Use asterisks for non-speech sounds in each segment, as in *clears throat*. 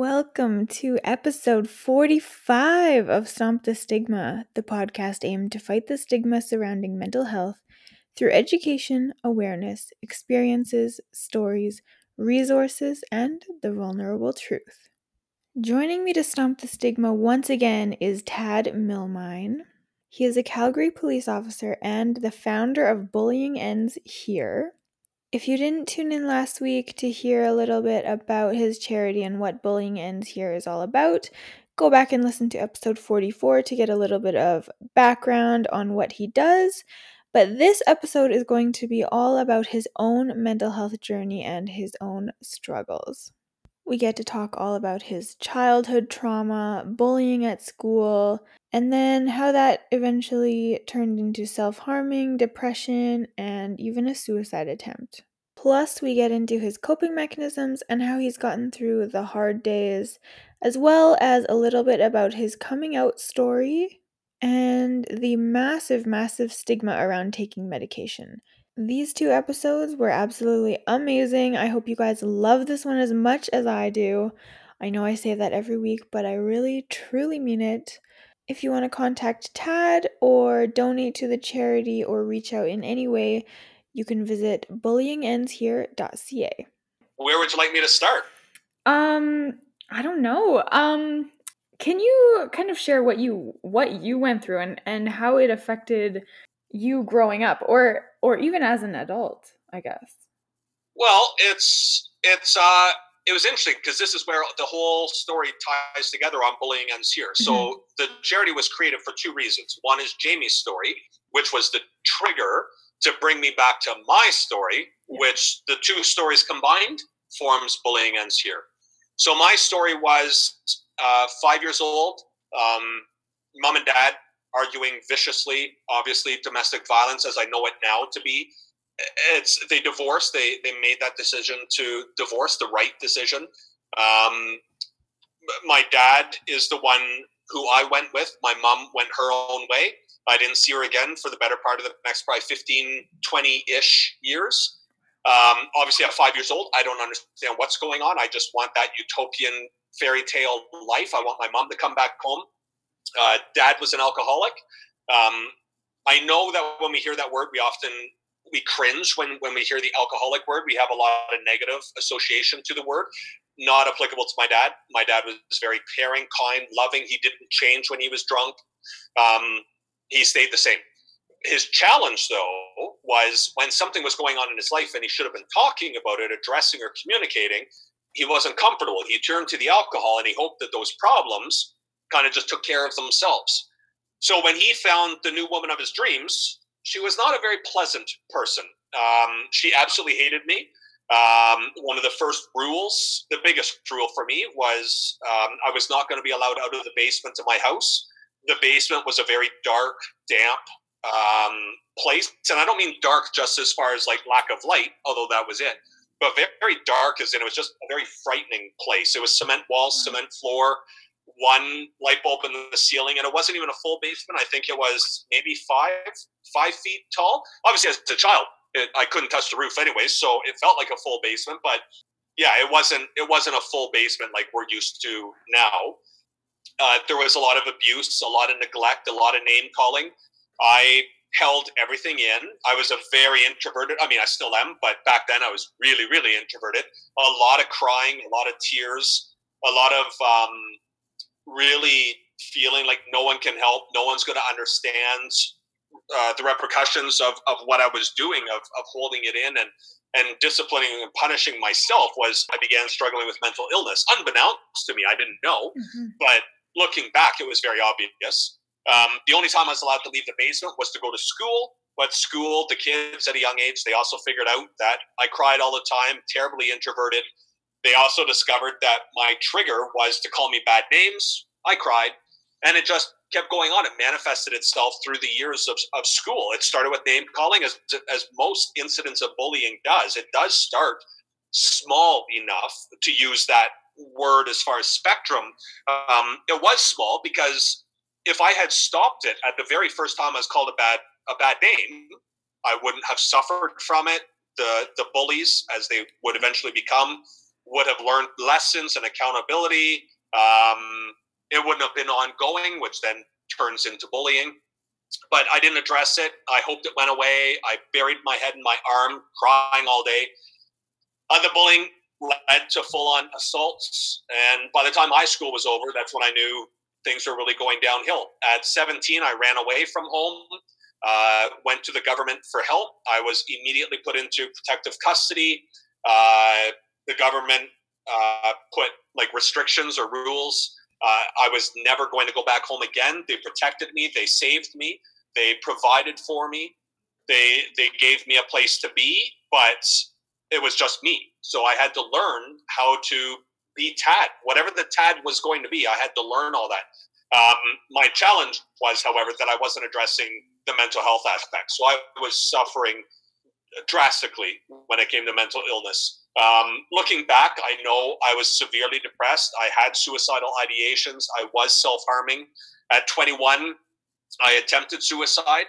Welcome to episode 45 of Stomp the Stigma, the podcast aimed to fight the stigma surrounding mental health through education, awareness, experiences, stories, resources, and the vulnerable truth. Joining me to stomp the stigma once again is Tad Milmine. He is a Calgary police officer and the founder of Bullying Ends Here, if you didn't tune in last week to hear a little bit about his charity and what Bullying Ends Here is all about, go back and listen to episode 44 to get a little bit of background on what he does. But this episode is going to be all about his own mental health journey and his own struggles. We get to talk all about his childhood trauma, bullying at school, and then how that eventually turned into self harming, depression, and even a suicide attempt. Plus, we get into his coping mechanisms and how he's gotten through the hard days, as well as a little bit about his coming out story and the massive, massive stigma around taking medication. These two episodes were absolutely amazing. I hope you guys love this one as much as I do. I know I say that every week, but I really, truly mean it. If you want to contact Tad or donate to the charity or reach out in any way, you can visit bullyingendshere.ca. Where would you like me to start? Um, I don't know. Um, can you kind of share what you what you went through and and how it affected you growing up or or even as an adult, I guess? Well, it's it's uh it was interesting because this is where the whole story ties together on bullying ends here. Mm-hmm. So the charity was created for two reasons. One is Jamie's story, which was the trigger to bring me back to my story, yeah. which the two stories combined forms bullying ends here. So my story was uh, five years old, um, mom and dad arguing viciously, obviously domestic violence as I know it now to be it's they divorced. They they made that decision to divorce, the right decision. Um, my dad is the one who I went with. My mom went her own way. I didn't see her again for the better part of the next probably 15, 20 ish years. Um, obviously, at five years old, I don't understand what's going on. I just want that utopian fairy tale life. I want my mom to come back home. Uh, dad was an alcoholic. Um, I know that when we hear that word, we often we cringe when when we hear the alcoholic word. We have a lot of negative association to the word. Not applicable to my dad. My dad was very caring, kind, loving. He didn't change when he was drunk. Um, he stayed the same. His challenge, though, was when something was going on in his life and he should have been talking about it, addressing or communicating, he wasn't comfortable. He turned to the alcohol and he hoped that those problems kind of just took care of themselves. So when he found the new woman of his dreams, she was not a very pleasant person. Um, she absolutely hated me. Um, one of the first rules, the biggest rule for me, was um, I was not going to be allowed out of the basement of my house. The basement was a very dark, damp um, place, and I don't mean dark just as far as like lack of light, although that was it, but very, very dark as in it was just a very frightening place. It was cement walls, cement floor one light bulb in the ceiling, and it wasn't even a full basement. I think it was maybe five five feet tall. Obviously, as a child, it, I couldn't touch the roof anyways, so it felt like a full basement. But yeah, it wasn't it wasn't a full basement like we're used to now. Uh, there was a lot of abuse, a lot of neglect, a lot of name calling. I held everything in. I was a very introverted. I mean, I still am, but back then I was really, really introverted. A lot of crying, a lot of tears, a lot of um, really feeling like no one can help, no one's going to understand uh, the repercussions of, of what I was doing, of, of holding it in and, and disciplining and punishing myself was I began struggling with mental illness. Unbeknownst to me, I didn't know, mm-hmm. but looking back, it was very obvious. Um, the only time I was allowed to leave the basement was to go to school. But school, the kids at a young age, they also figured out that I cried all the time, terribly introverted. They also discovered that my trigger was to call me bad names. I cried, and it just kept going on. It manifested itself through the years of, of school. It started with name calling, as, as most incidents of bullying does. It does start small enough to use that word as far as spectrum. Um, it was small because if I had stopped it at the very first time I was called a bad a bad name, I wouldn't have suffered from it. The the bullies, as they would eventually become, would have learned lessons and accountability. Um, it wouldn't have been ongoing, which then turns into bullying. But I didn't address it. I hoped it went away. I buried my head in my arm, crying all day. The bullying led to full on assaults. And by the time high school was over, that's when I knew things were really going downhill. At 17, I ran away from home, uh, went to the government for help. I was immediately put into protective custody. Uh, the government uh, put like restrictions or rules uh, I was never going to go back home again. They protected me. They saved me. They provided for me. They they gave me a place to be, but it was just me. So I had to learn how to be Tad, whatever the Tad was going to be. I had to learn all that. Um, my challenge was, however, that I wasn't addressing the mental health aspect. So I was suffering drastically when it came to mental illness. Um, looking back, I know I was severely depressed. I had suicidal ideations. I was self harming. At 21, I attempted suicide.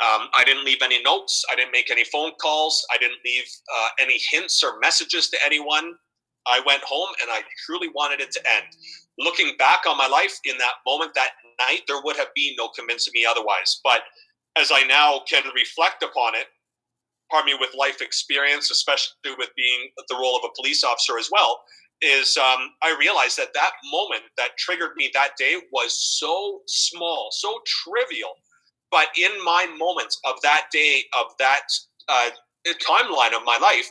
Um, I didn't leave any notes. I didn't make any phone calls. I didn't leave uh, any hints or messages to anyone. I went home and I truly wanted it to end. Looking back on my life in that moment, that night, there would have been no convincing me otherwise. But as I now can reflect upon it, pardon me, with life experience, especially with being the role of a police officer as well, is um, I realized that that moment that triggered me that day was so small, so trivial. But in my moments of that day, of that uh, timeline of my life,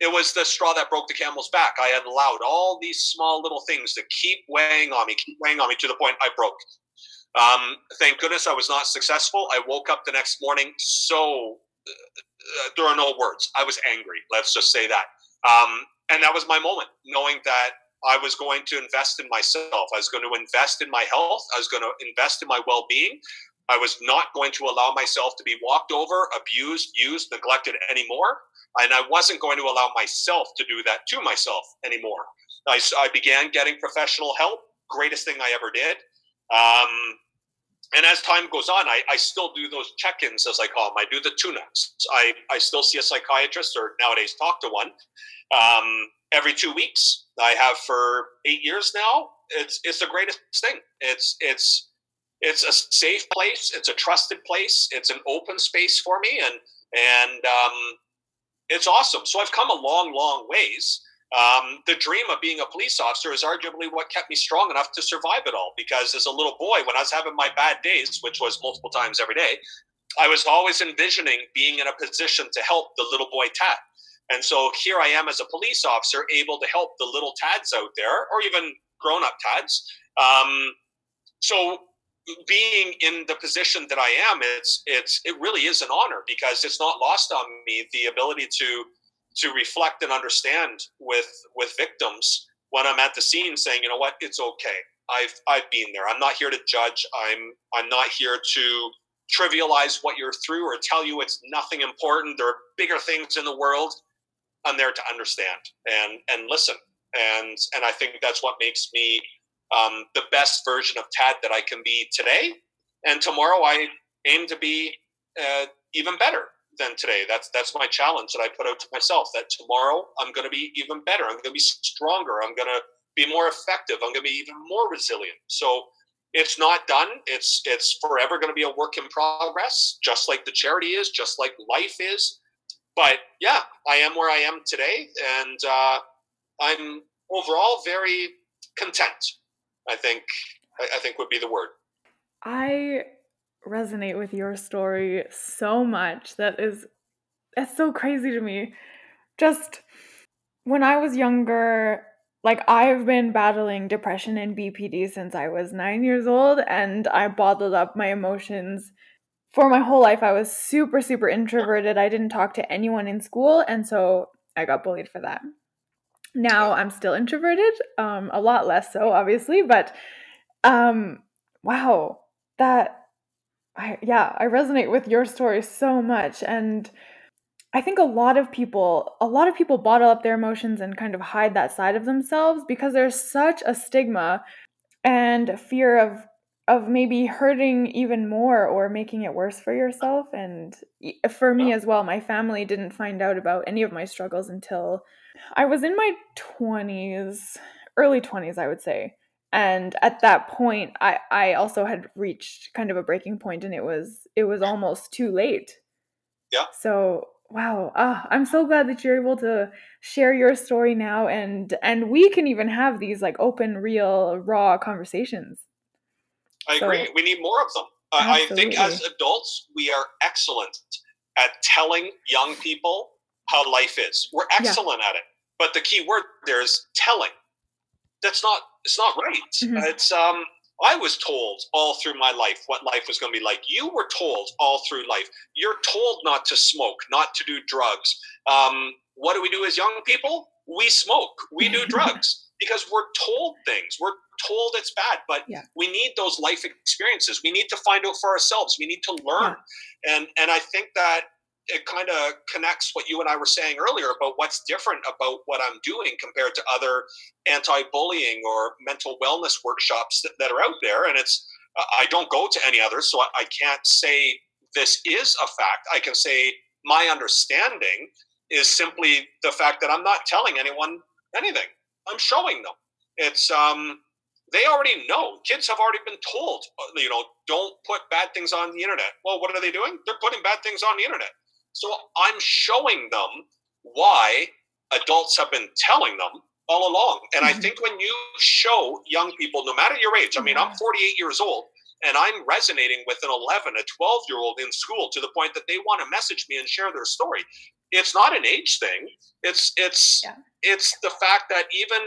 it was the straw that broke the camel's back. I had allowed all these small little things to keep weighing on me, keep weighing on me to the point I broke. Um, thank goodness I was not successful. I woke up the next morning so uh, there are no words. I was angry. Let's just say that. Um, and that was my moment, knowing that I was going to invest in myself. I was going to invest in my health. I was going to invest in my well being. I was not going to allow myself to be walked over, abused, used, neglected anymore. And I wasn't going to allow myself to do that to myself anymore. I, I began getting professional help. Greatest thing I ever did. Um, and as time goes on, I, I still do those check-ins, as I call them. I do the tune-ups. I, I still see a psychiatrist, or nowadays talk to one, um, every two weeks. I have for eight years now. It's it's the greatest thing. It's it's it's a safe place. It's a trusted place. It's an open space for me, and and um, it's awesome. So I've come a long, long ways. Um, the dream of being a police officer is arguably what kept me strong enough to survive it all. Because as a little boy, when I was having my bad days, which was multiple times every day, I was always envisioning being in a position to help the little boy Tad. And so here I am as a police officer, able to help the little Tads out there, or even grown up Tads. Um, so being in the position that I am, it's it's it really is an honor because it's not lost on me the ability to to reflect and understand with with victims when I'm at the scene, saying, you know what, it's okay. I've I've been there. I'm not here to judge. I'm I'm not here to trivialize what you're through or tell you it's nothing important. There are bigger things in the world. I'm there to understand and and listen. And and I think that's what makes me um, the best version of Tad that I can be today. And tomorrow I aim to be uh, even better than today. That's that's my challenge that I put out to myself. That tomorrow I'm going to be even better. I'm going to be stronger. I'm going to be more effective. I'm going to be even more resilient. So it's not done. It's it's forever going to be a work in progress, just like the charity is, just like life is. But yeah, I am where I am today, and uh, I'm overall very content. I think I, I think would be the word. I resonate with your story so much. That is that's so crazy to me. Just when I was younger, like I've been battling depression and BPD since I was 9 years old and I bottled up my emotions for my whole life. I was super super introverted. I didn't talk to anyone in school and so I got bullied for that. Now I'm still introverted, um a lot less so obviously, but um wow that I yeah, I resonate with your story so much and I think a lot of people a lot of people bottle up their emotions and kind of hide that side of themselves because there's such a stigma and fear of of maybe hurting even more or making it worse for yourself and for me as well my family didn't find out about any of my struggles until I was in my 20s early 20s I would say and at that point I I also had reached kind of a breaking point and it was it was almost too late. Yeah. So wow. Ah, i'm so glad that you're able to share your story now and and we can even have these like open real raw conversations. I so, agree. We need more of them. Uh, i think as adults we are excellent at telling young people how life is. We're excellent yeah. at it. But the key word there is telling that's not it's not right mm-hmm. it's um I was told all through my life what life was going to be like. You were told all through life. You're told not to smoke, not to do drugs. Um, what do we do as young people? We smoke, we do *laughs* drugs because we're told things. We're told it's bad, but yeah. we need those life experiences. We need to find out for ourselves. We need to learn. Yeah. And and I think that it kind of connects what you and I were saying earlier about what's different about what I'm doing compared to other anti-bullying or mental wellness workshops that, that are out there. And it's I don't go to any others, so I, I can't say this is a fact. I can say my understanding is simply the fact that I'm not telling anyone anything. I'm showing them. It's um, they already know. Kids have already been told, you know, don't put bad things on the internet. Well, what are they doing? They're putting bad things on the internet. So I'm showing them why adults have been telling them all along. And mm-hmm. I think when you show young people, no matter your age, I mean, I'm 48 years old and I'm resonating with an 11, a 12 year old in school to the point that they want to message me and share their story. It's not an age thing. It's it's yeah. it's the fact that even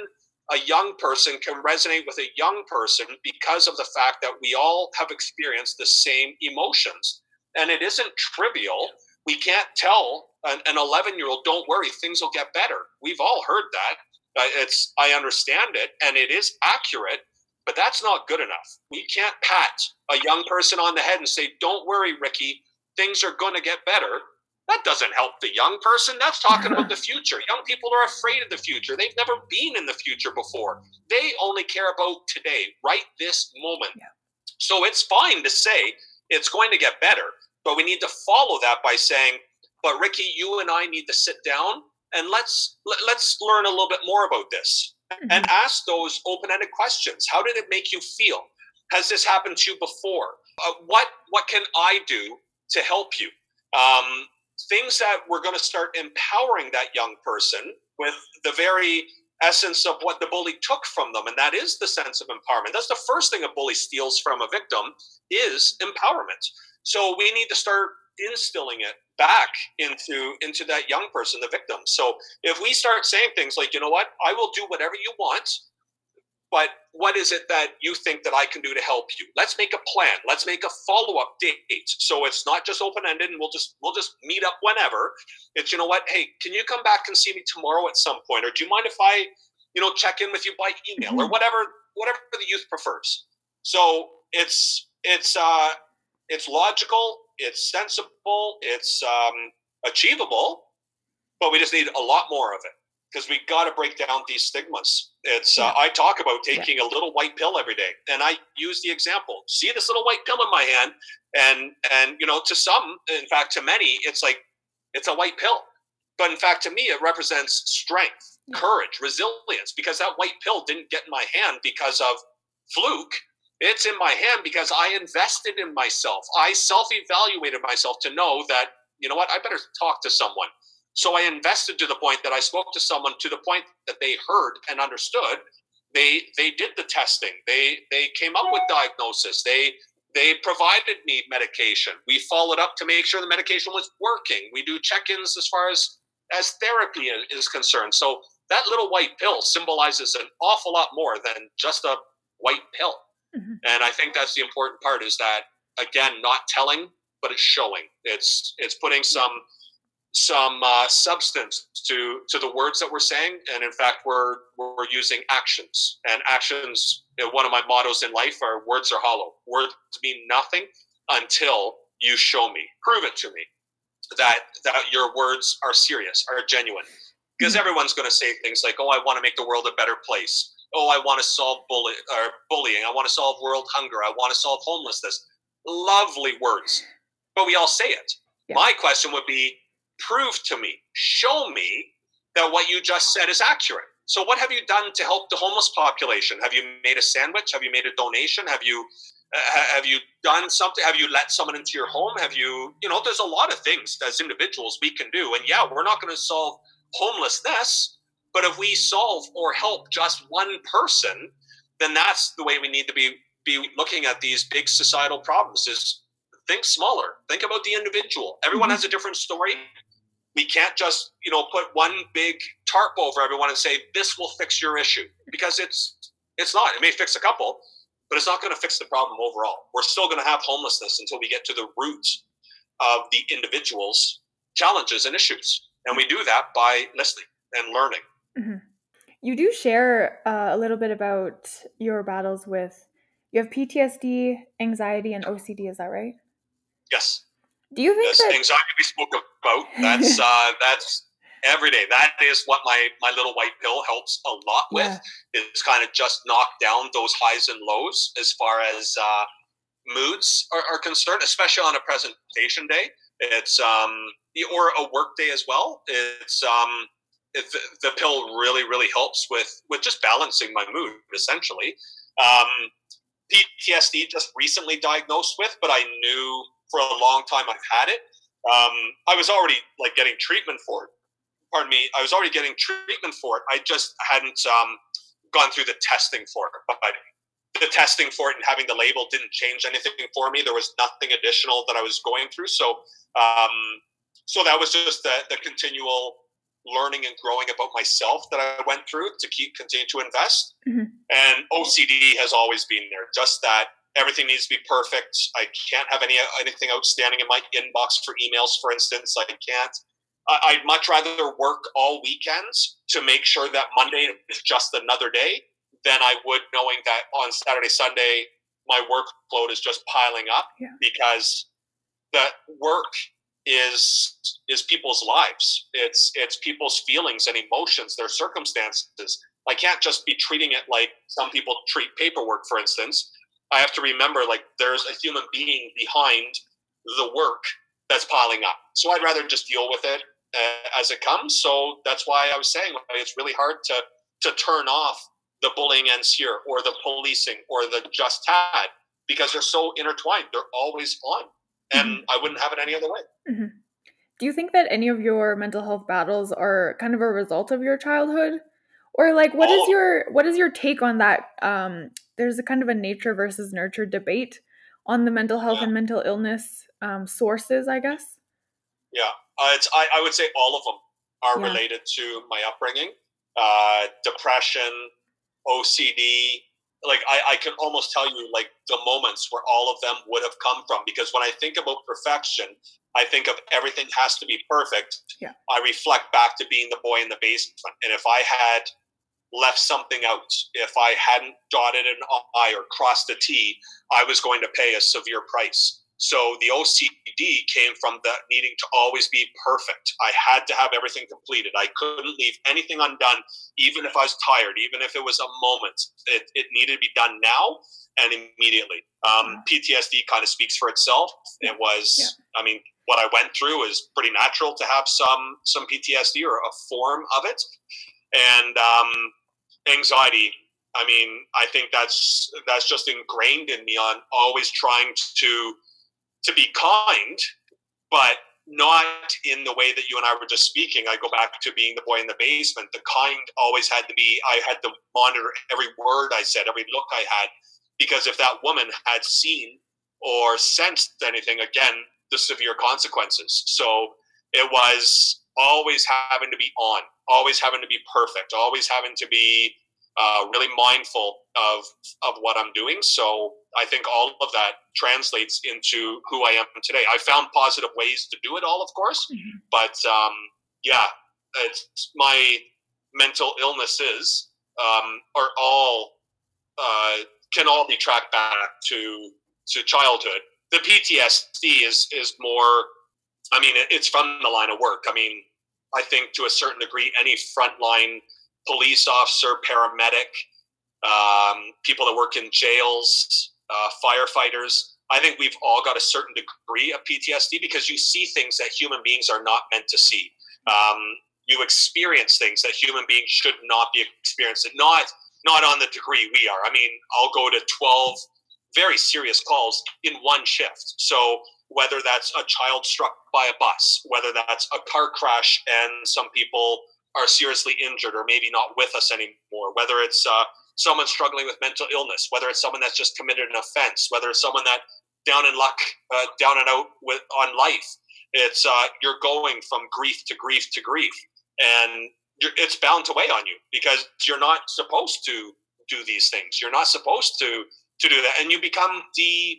a young person can resonate with a young person because of the fact that we all have experienced the same emotions. And it isn't trivial we can't tell an 11 year old, don't worry, things will get better. We've all heard that. Uh, it's I understand it, and it is accurate, but that's not good enough. We can't pat a young person on the head and say, "Don't worry, Ricky, things are going to get better." That doesn't help the young person. That's talking about the *laughs* future. Young people are afraid of the future. They've never been in the future before. They only care about today, right this moment. Yeah. So it's fine to say it's going to get better but we need to follow that by saying, but Ricky, you and I need to sit down and let's let, us let us learn a little bit more about this mm-hmm. and ask those open-ended questions. How did it make you feel? Has this happened to you before? Uh, what what can I do to help you? Um, things that we're going to start empowering that young person with the very essence of what the bully took from them and that is the sense of empowerment that's the first thing a bully steals from a victim is empowerment so we need to start instilling it back into into that young person, the victim. So if we start saying things like, you know what, I will do whatever you want, but what is it that you think that I can do to help you? Let's make a plan. Let's make a follow-up date. So it's not just open-ended and we'll just we'll just meet up whenever. It's you know what, hey, can you come back and see me tomorrow at some point? Or do you mind if I, you know, check in with you by email mm-hmm. or whatever, whatever the youth prefers. So it's it's uh it's logical, it's sensible, it's um, achievable, but we just need a lot more of it because we got to break down these stigmas. It's uh, I talk about taking a little white pill every day, and I use the example. See this little white pill in my hand, and and you know, to some, in fact, to many, it's like it's a white pill, but in fact, to me, it represents strength, courage, resilience, because that white pill didn't get in my hand because of fluke. It's in my hand because I invested in myself. I self evaluated myself to know that, you know what, I better talk to someone. So I invested to the point that I spoke to someone to the point that they heard and understood. They they did the testing. They they came up with diagnosis. They they provided me medication. We followed up to make sure the medication was working. We do check-ins as far as as therapy is concerned. So that little white pill symbolizes an awful lot more than just a white pill. Mm-hmm. And I think that's the important part is that again, not telling, but it's showing. It's it's putting some some uh, substance to to the words that we're saying, and in fact, we're we're using actions. And actions, you know, one of my mottos in life are words are hollow. Words mean nothing until you show me, prove it to me that that your words are serious, are genuine. Because mm-hmm. everyone's going to say things like, "Oh, I want to make the world a better place." Oh, I want to solve bully, or bullying. I want to solve world hunger. I want to solve homelessness. Lovely words, but we all say it. Yeah. My question would be prove to me, show me that what you just said is accurate. So, what have you done to help the homeless population? Have you made a sandwich? Have you made a donation? Have you uh, have you done something? Have you let someone into your home? Have you, you know, there's a lot of things as individuals we can do. And yeah, we're not going to solve homelessness, but if we solve or help just one person, then that's the way we need to be be looking at these big societal problems. Is think smaller. Think about the individual. Everyone mm-hmm. has a different story we can't just you know put one big tarp over everyone and say this will fix your issue because it's it's not it may fix a couple but it's not going to fix the problem overall we're still going to have homelessness until we get to the roots of the individual's challenges and issues and we do that by listening and learning mm-hmm. you do share uh, a little bit about your battles with you have ptsd anxiety and ocd is that right yes do you think this that anxiety we spoke about? That's *laughs* uh, that's every day. That is what my my little white pill helps a lot with. Yeah. It's kind of just knock down those highs and lows as far as uh, moods are, are, concerned, especially on a presentation day. It's um, or a work day as well. It's um, the, the pill really really helps with with just balancing my mood essentially. Um, PTSD just recently diagnosed with, but I knew for a long time I've had it. Um, I was already like getting treatment for it. Pardon me. I was already getting treatment for it. I just hadn't um, gone through the testing for it. But the testing for it and having the label didn't change anything for me. There was nothing additional that I was going through. So, um, so that was just the, the continual learning and growing about myself that I went through to keep continue to invest. Mm-hmm. And OCD has always been there. Just that everything needs to be perfect. I can't have any anything outstanding in my inbox for emails, for instance. I can't. I'd much rather work all weekends to make sure that Monday is just another day than I would knowing that on Saturday, Sunday, my workload is just piling up yeah. because that work is is people's lives. It's it's people's feelings and emotions, their circumstances. I can't just be treating it like some people treat paperwork, for instance. I have to remember like there's a human being behind the work that's piling up. So I'd rather just deal with it uh, as it comes. So that's why I was saying it's really hard to to turn off the bullying ends here or the policing or the just Tad because they're so intertwined. They're always on, and mm-hmm. I wouldn't have it any other way. Mm-hmm. Do you think that any of your mental health battles are kind of a result of your childhood? Or like what oh. is your what is your take on that um there's a kind of a nature versus nurture debate on the mental health yeah. and mental illness um, sources, I guess. Yeah, uh, it's I, I would say all of them are yeah. related to my upbringing, uh, depression, OCD. Like I, I can almost tell you like the moments where all of them would have come from because when I think about perfection, I think of everything has to be perfect. Yeah. I reflect back to being the boy in the basement, and if I had left something out. If I hadn't dotted an I or crossed a T, I was going to pay a severe price. So the OCD came from that needing to always be perfect. I had to have everything completed. I couldn't leave anything undone, even if I was tired, even if it was a moment. It, it needed to be done now and immediately. Um, PTSD kind of speaks for itself. It was, yeah. I mean, what I went through is pretty natural to have some some PTSD or a form of it, and um, anxiety i mean i think that's that's just ingrained in me on always trying to to be kind but not in the way that you and i were just speaking. I go back to being the boy in the basement. The kind always had to be i had to monitor every word i said every look i had because if that woman had seen or sensed anything again the severe consequences. So it was always having to be on always having to be perfect always having to be uh, really mindful of of what I'm doing. So I think all of that translates into who I am today. I found positive ways to do it all, of course, mm-hmm. but um, yeah, it's my mental illnesses um, are all uh, can all be tracked back to to childhood. The PTSD is is more. I mean, it's from the line of work. I mean, I think to a certain degree, any frontline police officer, paramedic, um, people that work in jails, uh, firefighters. I think we've all got a certain degree of PTSD because you see things that human beings are not meant to see. Um, you experience things that human beings should not be experiencing. Not not on the degree we are. I mean, I'll go to twelve very serious calls in one shift. So whether that's a child struck by a bus, whether that's a car crash and some people are seriously injured or maybe not with us anymore, whether it's uh, someone struggling with mental illness, whether it's someone that's just committed an offense, whether it's someone that down in luck, uh, down and out with on life. It's uh, you're going from grief to grief to grief, and it's bound to weigh on you because you're not supposed to do these things. You're not supposed to to do that, and you become the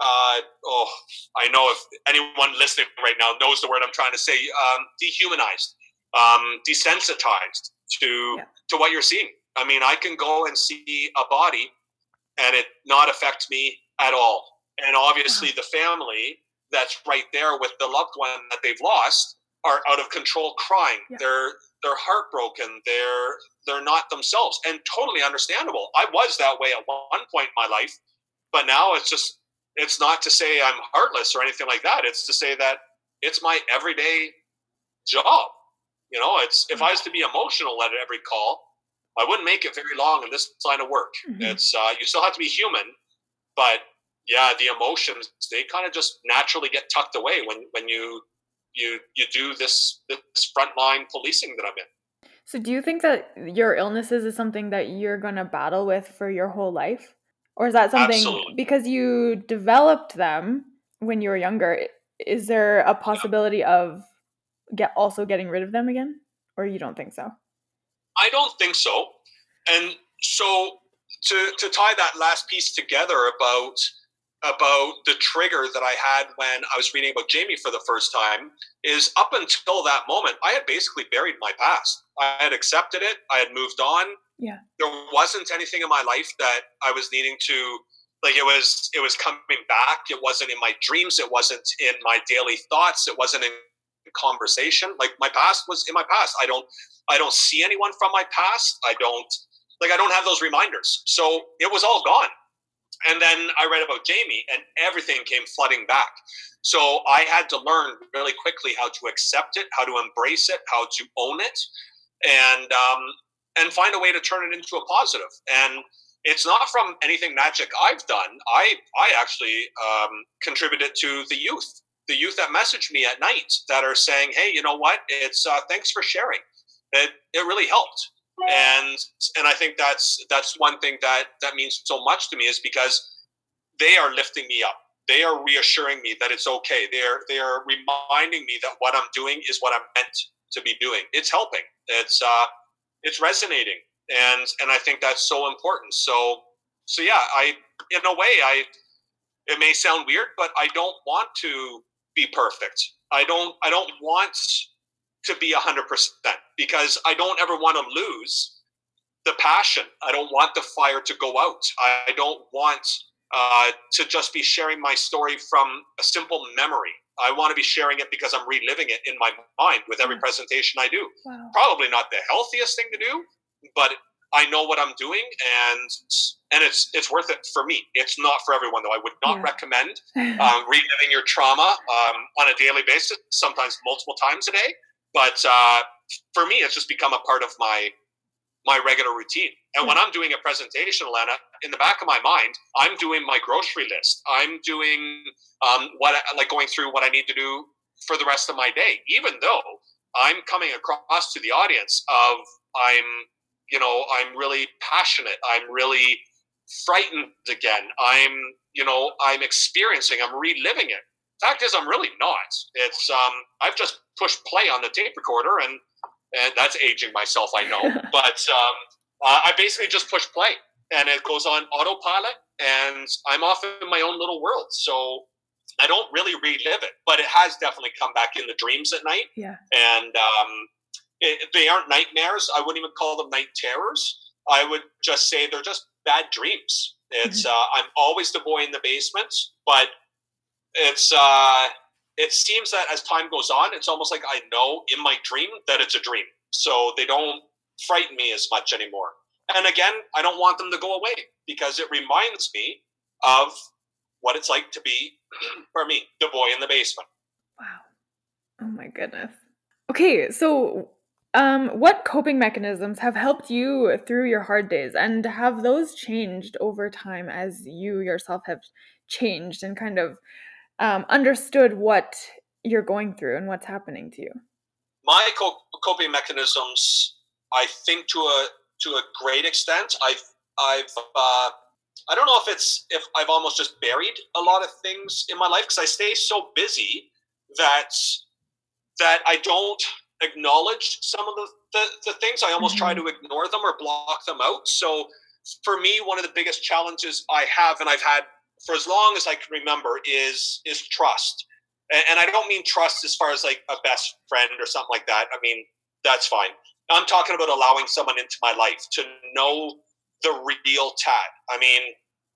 uh, oh, I know if anyone listening right now knows the word I'm trying to say, um, dehumanized, um, desensitized to yeah. to what you're seeing. I mean, I can go and see a body and it not affect me at all. And obviously, the family that's right there with the loved one that they've lost are out of control, crying. Yeah. They're they're heartbroken. They're they're not themselves, and totally understandable. I was that way at one point in my life, but now it's just it's not to say I'm heartless or anything like that. It's to say that it's my everyday job. You know, it's if I was to be emotional at every call, I wouldn't make it very long in this line of work. Mm-hmm. It's uh, you still have to be human, but yeah, the emotions they kind of just naturally get tucked away when when you you you do this this frontline policing that I'm in. So, do you think that your illnesses is something that you're gonna battle with for your whole life, or is that something Absolutely. because you developed them when you were younger? Is there a possibility yeah. of get also getting rid of them again, or you don't think so? I don't think so. And so to to tie that last piece together about about the trigger that I had when I was reading about Jamie for the first time is up until that moment, I had basically buried my past. I had accepted it. I had moved on. Yeah. There wasn't anything in my life that I was needing to like it was it was coming back. It wasn't in my dreams. It wasn't in my daily thoughts. It wasn't in conversation. Like my past was in my past. I don't I don't see anyone from my past. I don't like I don't have those reminders. So it was all gone. And then I read about Jamie and everything came flooding back. So I had to learn really quickly how to accept it, how to embrace it, how to own it, and um, and find a way to turn it into a positive. And it's not from anything magic I've done. I I actually um, contributed to the youth the youth that message me at night that are saying, "Hey, you know what? It's uh, thanks for sharing. It it really helped." And and I think that's that's one thing that that means so much to me is because they are lifting me up. They are reassuring me that it's okay. They are they are reminding me that what I'm doing is what I'm meant to be doing. It's helping. It's uh it's resonating, and and I think that's so important. So so yeah, I in a way I it may sound weird, but I don't want to be perfect. I don't I don't want to be 100% because I don't ever want to lose the passion. I don't want the fire to go out. I don't want uh, to just be sharing my story from a simple memory. I want to be sharing it because I'm reliving it in my mind with every mm. presentation I do. Wow. Probably not the healthiest thing to do, but I know what I'm doing, and and it's it's worth it for me. It's not for everyone though. I would not yeah. recommend *laughs* um, reliving your trauma um, on a daily basis, sometimes multiple times a day. But uh, for me, it's just become a part of my my regular routine. And when I'm doing a presentation, Alana, in the back of my mind, I'm doing my grocery list. I'm doing um, what I, like going through what I need to do for the rest of my day, even though I'm coming across to the audience of I'm you know i'm really passionate i'm really frightened again i'm you know i'm experiencing i'm reliving it fact is i'm really not it's um i've just pushed play on the tape recorder and and that's aging myself i know *laughs* but um I basically just push play and it goes on autopilot and I'm off in my own little world. So I don't really relive it, but it has definitely come back in the dreams at night. Yeah. And um, it, they aren't nightmares. I wouldn't even call them night terrors. I would just say they're just bad dreams. It's mm-hmm. uh, I'm always the boy in the basement, but it's uh, it seems that as time goes on, it's almost like I know in my dream that it's a dream, so they don't frighten me as much anymore. And again, I don't want them to go away because it reminds me of what it's like to be, *clears throat* for me, the boy in the basement. Wow. Oh my goodness. Okay, so um, what coping mechanisms have helped you through your hard days, and have those changed over time as you yourself have changed and kind of um, understood what you're going through and what's happening to you? My coping mechanisms, I think, to a to a great extent, I've I've uh, I don't know if it's if I've almost just buried a lot of things in my life because I stay so busy that that I don't acknowledge some of the, the, the things. I almost mm-hmm. try to ignore them or block them out. So for me, one of the biggest challenges I have, and I've had for as long as I can remember, is is trust. And, and I don't mean trust as far as like a best friend or something like that. I mean that's fine. I'm talking about allowing someone into my life to know the real Tad. I mean,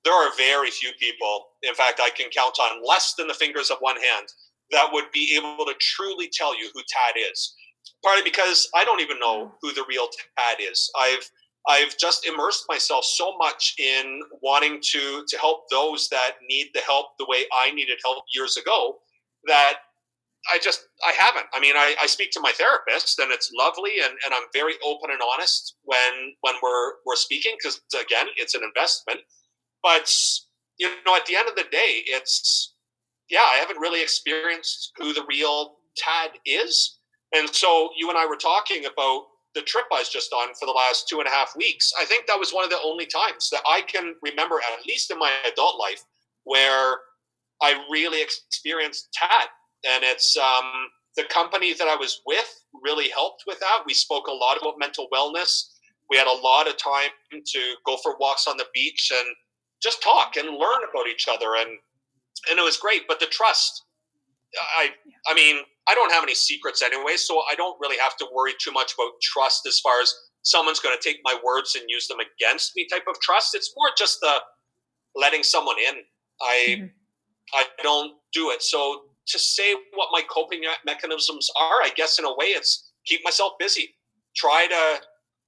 there are very few people. In fact, I can count on less than the fingers of one hand that would be able to truly tell you who Tad is partly because I don't even know who the real Tad is. I've I've just immersed myself so much in wanting to to help those that need the help the way I needed help years ago that I just I haven't. I mean, I, I speak to my therapist and it's lovely and, and I'm very open and honest when when we're we're speaking because again it's an investment. But you know, at the end of the day, it's yeah, I haven't really experienced who the real Tad is. And so you and I were talking about the trip I was just on for the last two and a half weeks. I think that was one of the only times that I can remember, at least in my adult life, where I really experienced Tad. And it's um, the company that I was with really helped with that. We spoke a lot about mental wellness. We had a lot of time to go for walks on the beach and just talk and learn about each other. And and it was great. But the trust, I I mean, I don't have any secrets anyway, so I don't really have to worry too much about trust as far as someone's going to take my words and use them against me type of trust. It's more just the letting someone in. I mm-hmm. I don't do it. So to say what my coping mechanisms are, I guess in a way it's keep myself busy. Try to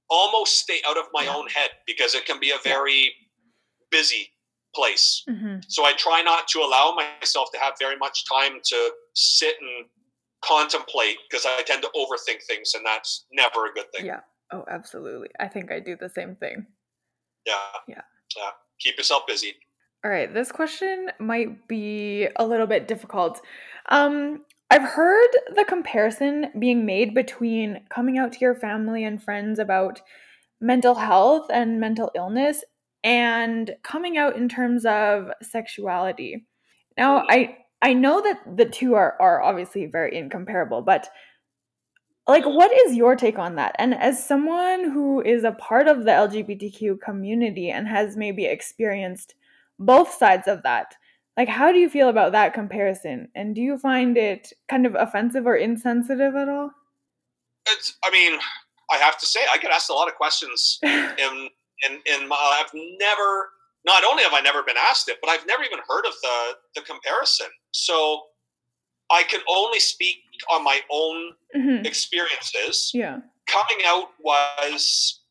almost stay out of my yeah. own head because it can be a very busy place. Mm-hmm. So I try not to allow myself to have very much time to sit and contemplate because I tend to overthink things, and that's never a good thing. Yeah. Oh, absolutely. I think I do the same thing. Yeah. Yeah. Yeah. Keep yourself busy. All right. This question might be a little bit difficult. Um, I've heard the comparison being made between coming out to your family and friends about mental health and mental illness and coming out in terms of sexuality. Now, mm. I I know that the two are are obviously very incomparable, but like what is your take on that? And as someone who is a part of the LGBTQ community and has maybe experienced both sides of that, like how do you feel about that comparison? And do you find it kind of offensive or insensitive at all? It's I mean, I have to say I get asked a lot of questions *laughs* in in in my I've never not only have I never been asked it, but I've never even heard of the the comparison. So I can only speak on my own mm-hmm. experiences. Yeah. Coming out was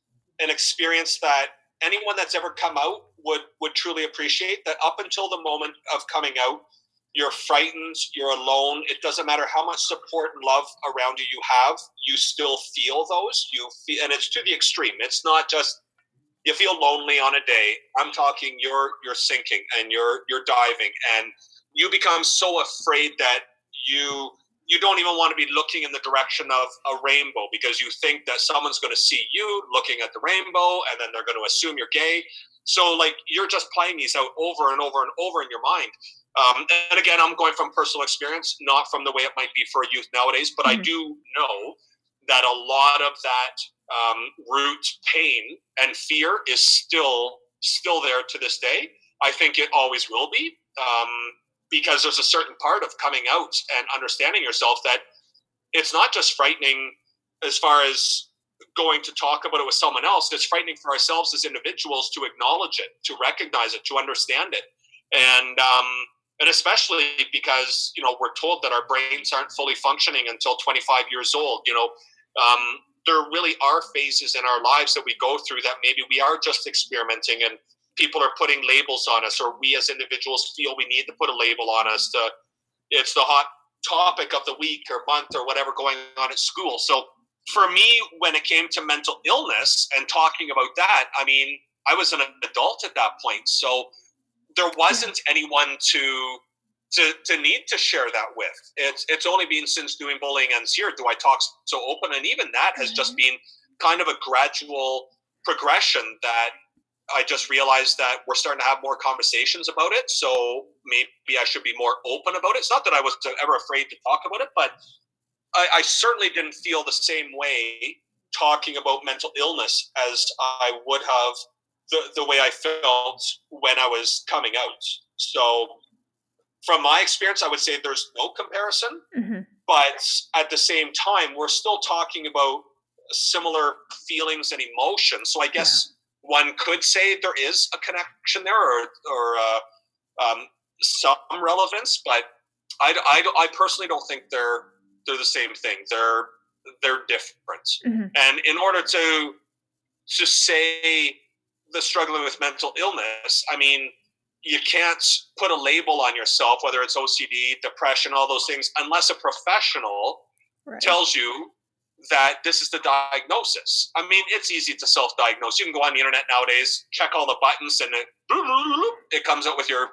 an experience that anyone that's ever come out would would truly appreciate that up until the moment of coming out you're frightened you're alone it doesn't matter how much support and love around you you have you still feel those you feel and it's to the extreme it's not just you feel lonely on a day i'm talking you're you're sinking and you're you're diving and you become so afraid that you you don't even want to be looking in the direction of a rainbow because you think that someone's going to see you looking at the rainbow and then they're going to assume you're gay so like you're just playing these out over and over and over in your mind um, and again i'm going from personal experience not from the way it might be for a youth nowadays but mm-hmm. i do know that a lot of that um, root pain and fear is still still there to this day. I think it always will be um, because there's a certain part of coming out and understanding yourself that it's not just frightening as far as going to talk about it with someone else. It's frightening for ourselves as individuals to acknowledge it, to recognize it, to understand it, and um, and especially because you know we're told that our brains aren't fully functioning until 25 years old. You know, um, there really are phases in our lives that we go through that maybe we are just experimenting and people are putting labels on us or we as individuals feel we need to put a label on us to it's the hot topic of the week or month or whatever going on at school so for me when it came to mental illness and talking about that i mean i was an adult at that point so there wasn't anyone to to, to need to share that with. It's it's only been since doing bullying ends here do I talk so open, and even that has mm-hmm. just been kind of a gradual progression that I just realized that we're starting to have more conversations about it. So maybe I should be more open about it. It's not that I was ever afraid to talk about it, but I, I certainly didn't feel the same way talking about mental illness as I would have the, the way I felt when I was coming out. So from my experience, I would say there's no comparison. Mm-hmm. But at the same time, we're still talking about similar feelings and emotions. So I guess. One could say there is a connection there or, or uh, um, some relevance, but I, I, I, personally don't think they're they're the same thing. They're they're different. Mm-hmm. And in order to to say the struggling with mental illness, I mean, you can't put a label on yourself, whether it's OCD, depression, all those things, unless a professional right. tells you that this is the diagnosis. I mean, it's easy to self-diagnose. You can go on the internet nowadays, check all the buttons, and it it comes out with your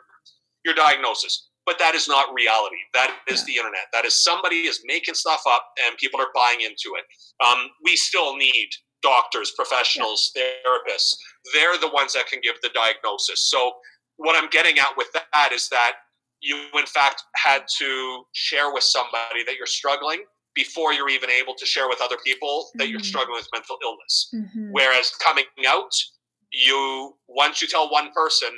your diagnosis. But that is not reality. That is the internet. That is somebody is making stuff up, and people are buying into it. Um, we still need doctors, professionals, therapists. They're the ones that can give the diagnosis. So what I'm getting at with that is that you, in fact, had to share with somebody that you're struggling before you're even able to share with other people that mm-hmm. you're struggling with mental illness. Mm-hmm. Whereas coming out, you once you tell one person,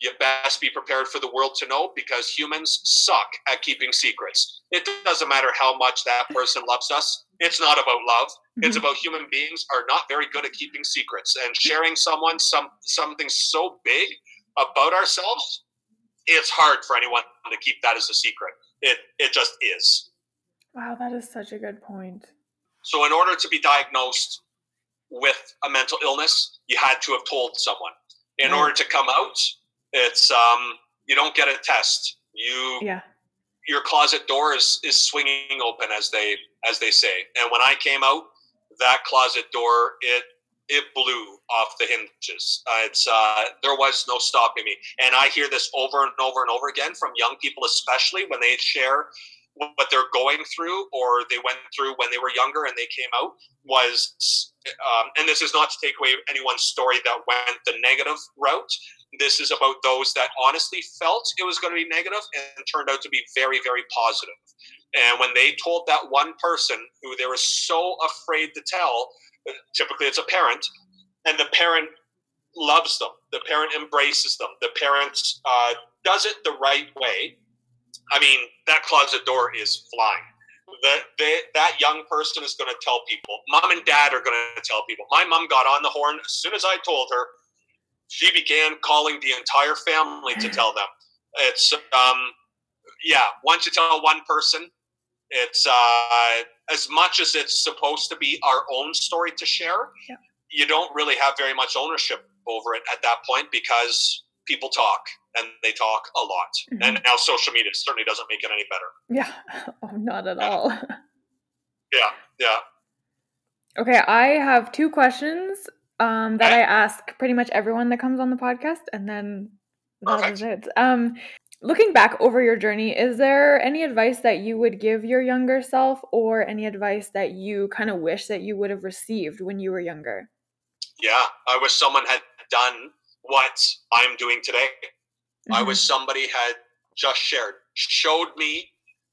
you best be prepared for the world to know because humans suck at keeping secrets. It doesn't matter how much that person loves us. It's not about love. Mm-hmm. It's about human beings are not very good at keeping secrets and sharing someone some something so big about ourselves, it's hard for anyone to keep that as a secret. It it just is. Wow, that is such a good point. So in order to be diagnosed with a mental illness, you had to have told someone. In order to come out, it's um you don't get a test. You yeah. Your closet door is, is swinging open as they as they say. And when I came out, that closet door it it blew off the hinges. Uh, it's uh, there was no stopping me, and I hear this over and over and over again from young people, especially when they share what they're going through or they went through when they were younger and they came out was um, and this is not to take away anyone's story that went the negative route this is about those that honestly felt it was going to be negative and turned out to be very very positive and when they told that one person who they were so afraid to tell typically it's a parent, and the parent loves them. The parent embraces them. The parent uh, does it the right way. I mean, that closet door is flying. The, the, that young person is going to tell people. Mom and dad are going to tell people. My mom got on the horn as soon as I told her. She began calling the entire family to tell them. It's um, yeah. Once you tell one person, it's uh, as much as it's supposed to be our own story to share. Yeah. You don't really have very much ownership over it at that point because people talk and they talk a lot. Mm-hmm. And now social media certainly doesn't make it any better. Yeah, *laughs* oh, not at yeah. all. *laughs* yeah, yeah. Okay, I have two questions um, that I ask pretty much everyone that comes on the podcast, and then that Perfect. is it. Um, Looking back over your journey, is there any advice that you would give your younger self or any advice that you kind of wish that you would have received when you were younger? Yeah, I wish someone had done what I'm doing today. Mm-hmm. I wish somebody had just shared, showed me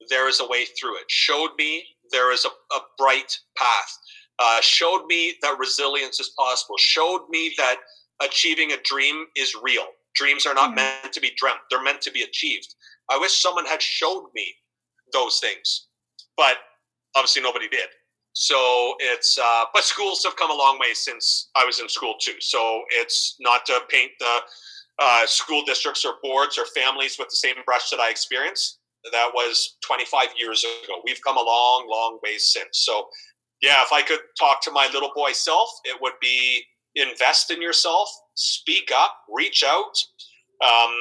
there is a way through it, showed me there is a, a bright path. uh, showed me that resilience is possible, showed me that achieving a dream is real. Dreams are not mm-hmm. meant to be dreamt, they're meant to be achieved. I wish someone had showed me those things, but obviously nobody did. So it's, uh, but schools have come a long way since I was in school too. So it's not to paint the uh, school districts or boards or families with the same brush that I experienced. That was 25 years ago. We've come a long, long way since. So, yeah, if I could talk to my little boy self, it would be invest in yourself, speak up, reach out, um,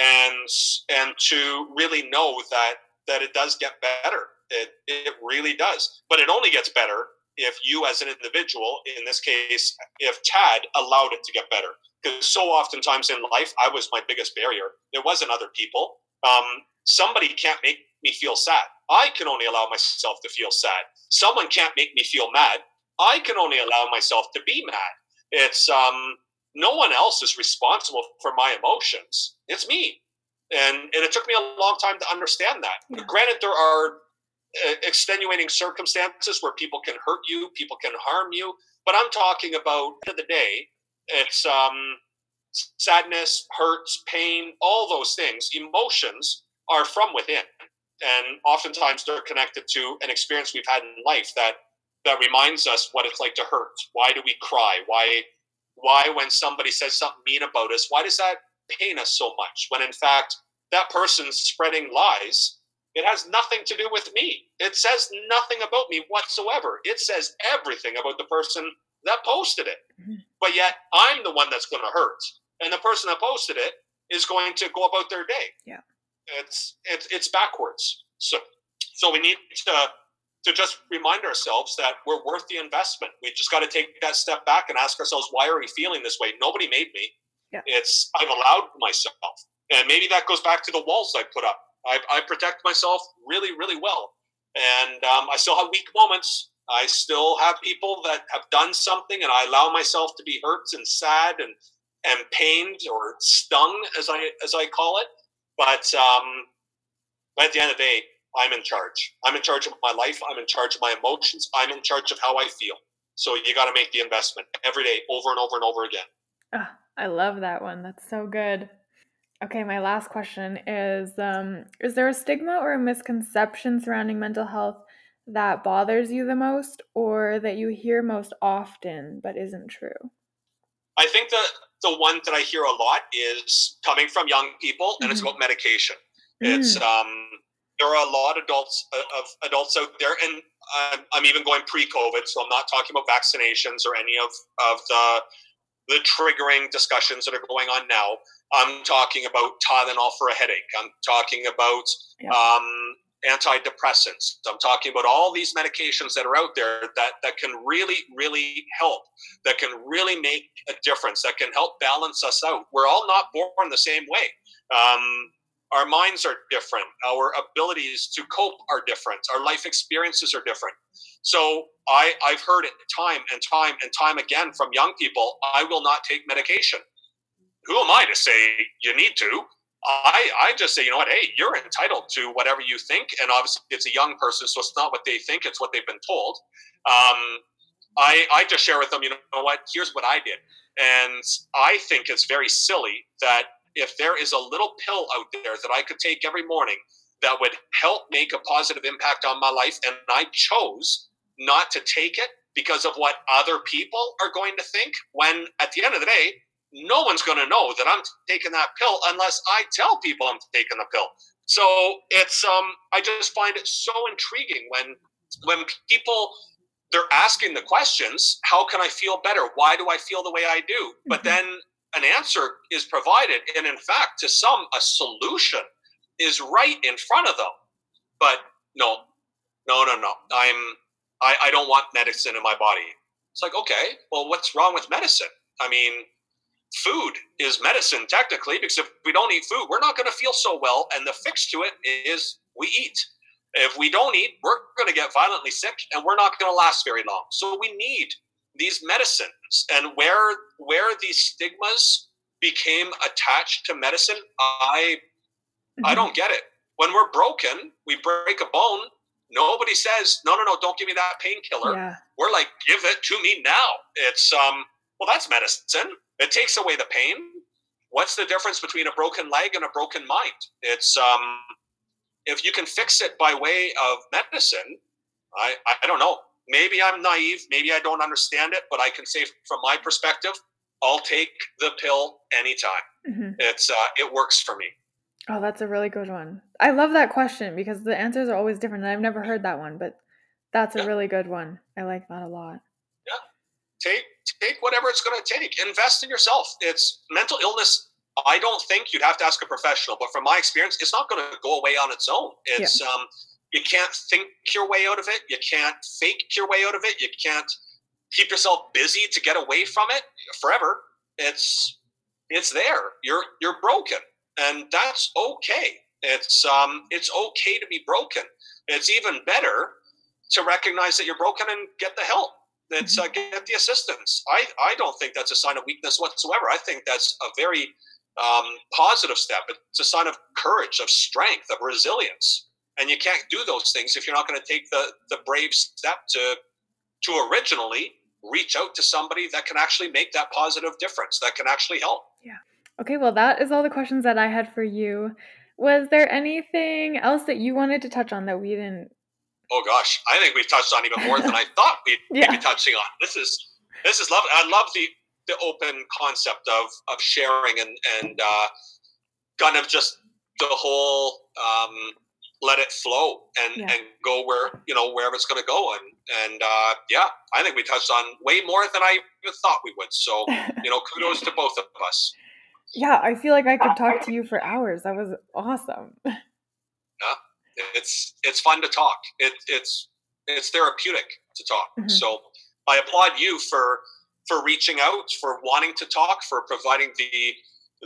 and and to really know that that it does get better. It it really does, but it only gets better if you, as an individual, in this case, if Tad allowed it to get better. Because so oftentimes in life, I was my biggest barrier. There wasn't other people. Um, somebody can't make me feel sad. I can only allow myself to feel sad. Someone can't make me feel mad. I can only allow myself to be mad. It's um, no one else is responsible for my emotions. It's me. And, and it took me a long time to understand that. Yeah. Granted, there are uh, extenuating circumstances where people can hurt you, people can harm you, but I'm talking about at the end of the day, it's um, sadness, hurts, pain, all those things, emotions are from within. And oftentimes they're connected to an experience we've had in life that that reminds us what it's like to hurt. Why do we cry? Why why when somebody says something mean about us, why does that pain us so much? When in fact that person's spreading lies, it has nothing to do with me. It says nothing about me whatsoever. It says everything about the person that posted it. But yet I'm the one that's going to hurt. And the person that posted it is going to go about their day. Yeah. It's it's it's backwards. So so we need to to just remind ourselves that we're worth the investment. We just got to take that step back and ask ourselves, why are we feeling this way? Nobody made me. Yeah. It's I've allowed myself, and maybe that goes back to the walls I put up. I, I protect myself really, really well, and um, I still have weak moments. I still have people that have done something, and I allow myself to be hurt and sad and and pained or stung, as I as I call it. But um, but at the end of the day, I'm in charge. I'm in charge of my life. I'm in charge of my emotions. I'm in charge of how I feel. So you got to make the investment every day, over and over and over again. Oh, I love that one. That's so good. Okay, my last question is um, Is there a stigma or a misconception surrounding mental health that bothers you the most or that you hear most often but isn't true? I think that the one that I hear a lot is coming from young people, and mm-hmm. it's about medication. It's um, there are a lot of adults uh, of adults out there, and I'm, I'm even going pre-COVID, so I'm not talking about vaccinations or any of of the the triggering discussions that are going on now. I'm talking about Tylenol for a headache. I'm talking about yeah. um, antidepressants. I'm talking about all these medications that are out there that, that can really, really help, that can really make a difference, that can help balance us out. We're all not born the same way. Um, our minds are different. Our abilities to cope are different. Our life experiences are different. So I, I've heard it time and time and time again from young people I will not take medication. Who am I to say you need to? I, I just say, you know what, hey, you're entitled to whatever you think. And obviously, it's a young person, so it's not what they think, it's what they've been told. Um, I, I just share with them, you know what, here's what I did. And I think it's very silly that if there is a little pill out there that I could take every morning that would help make a positive impact on my life, and I chose not to take it because of what other people are going to think, when at the end of the day, no one's going to know that I'm taking that pill unless I tell people I'm taking the pill. So it's um, I just find it so intriguing when when people they're asking the questions, how can I feel better? Why do I feel the way I do? But mm-hmm. then an answer is provided, and in fact, to some, a solution is right in front of them. But no, no, no, no. I'm I, I don't want medicine in my body. It's like, okay, well, what's wrong with medicine? I mean, food is medicine technically because if we don't eat food, we're not going to feel so well. And the fix to it is we eat. If we don't eat, we're going to get violently sick and we're not going to last very long. So we need these medicines. And where where these stigmas became attached to medicine, I mm-hmm. I don't get it. When we're broken, we break a bone. Nobody says, no, no, no, don't give me that painkiller. Yeah. We're like, give it to me now. It's um, well, that's medicine. It takes away the pain. What's the difference between a broken leg and a broken mind? It's um, if you can fix it by way of medicine, I I don't know. Maybe I'm naive. Maybe I don't understand it, but I can say from my perspective, I'll take the pill anytime. hmm It's uh, it works for me. Oh, that's a really good one. I love that question because the answers are always different. And I've never heard that one, but that's a Yeah. really good one. I like that a lot. Take take whatever it's going to take. Invest in yourself. It's mental illness i don't think you'd have to ask a professional but from my experience it's not going to go away on its own. It's um you can't think your way out of it. You can't fake your way out of it. You can't keep yourself busy to get away from it forever. It's it's there. You're you're broken. And that's okay. It's um it's okay to be broken. It's even better to recognize that you're broken and get the help that's uh, get the assistance. I, I don't think that's a sign of weakness whatsoever. I think that's a very um, positive step. It's a sign of courage, of strength, of resilience. And you can't do those things if you're not going to take the, the brave step to to originally reach out to somebody that can actually make that positive difference, that can actually help. Yeah. Okay, well, that is all the questions that I had for you. Was there anything else that you wanted to touch on that we didn't? Oh gosh, I think we've touched on even more than I thought we'd, *laughs* Yeah. be touching on. This is this is lovely. I love the the open concept of of sharing and and uh, kind of just the whole um, let it flow and Yeah. and go where you know wherever it's going to go and and uh, yeah, I think we touched on way more than I even thought we would. So *laughs* you know, kudos to both of us. yeah, I feel like I could talk to you for hours. That was awesome. It's it's fun to talk. It, it's it's therapeutic to talk. Mhm. So I applaud you for for reaching out, for wanting to talk, for providing the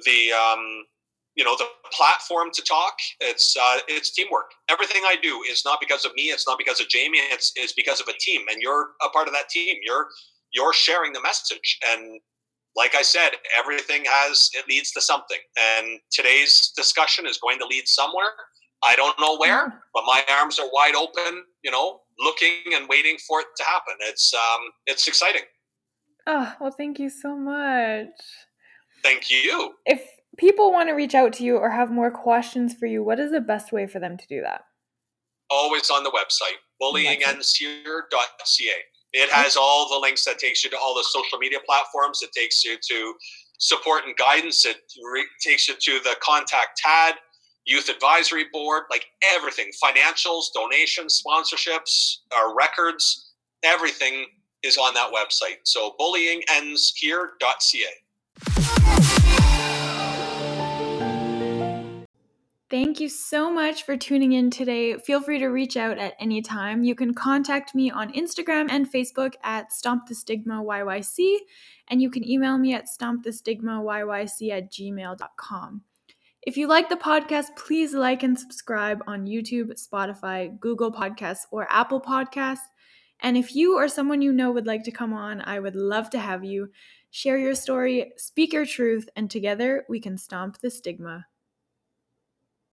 the um, you know the platform to talk. It's uh, it's teamwork. Everything I do is not because of me. It's not because of Jamie. It's it's because of a team, and you're a part of that team. You're you're sharing the message and like I said, everything has it leads to something. And today's discussion is going to lead somewhere. I don't know where, but my arms are wide open, you know, looking and waiting for it to happen. It's um it's exciting. Oh, well, thank you so much. Thank you. If people want to reach out to you or have more questions for you, what is the best way for them to do that? Always on the website, bullyingendshere.ca. It has all the links that takes you to all the social media platforms. It takes you to support and guidance. It re- takes you to the contact TAD, youth advisory board, like everything, financials, donations, sponsorships, our records, everything is on that website. So bullying ends bullyingendshere.ca. Thank you so much for tuning in today. Feel free to reach out at any time. You can contact me on Instagram and Facebook at Stomp the Stigma YYC, and you can email me at stompthestigmayyc at gmail.com. If you like the podcast, please like and subscribe on YouTube, Spotify, Google Podcasts, or Apple Podcasts. And if you or someone you know would like to come on, I would love to have you. Share your story, speak your truth, and together we can stomp the stigma.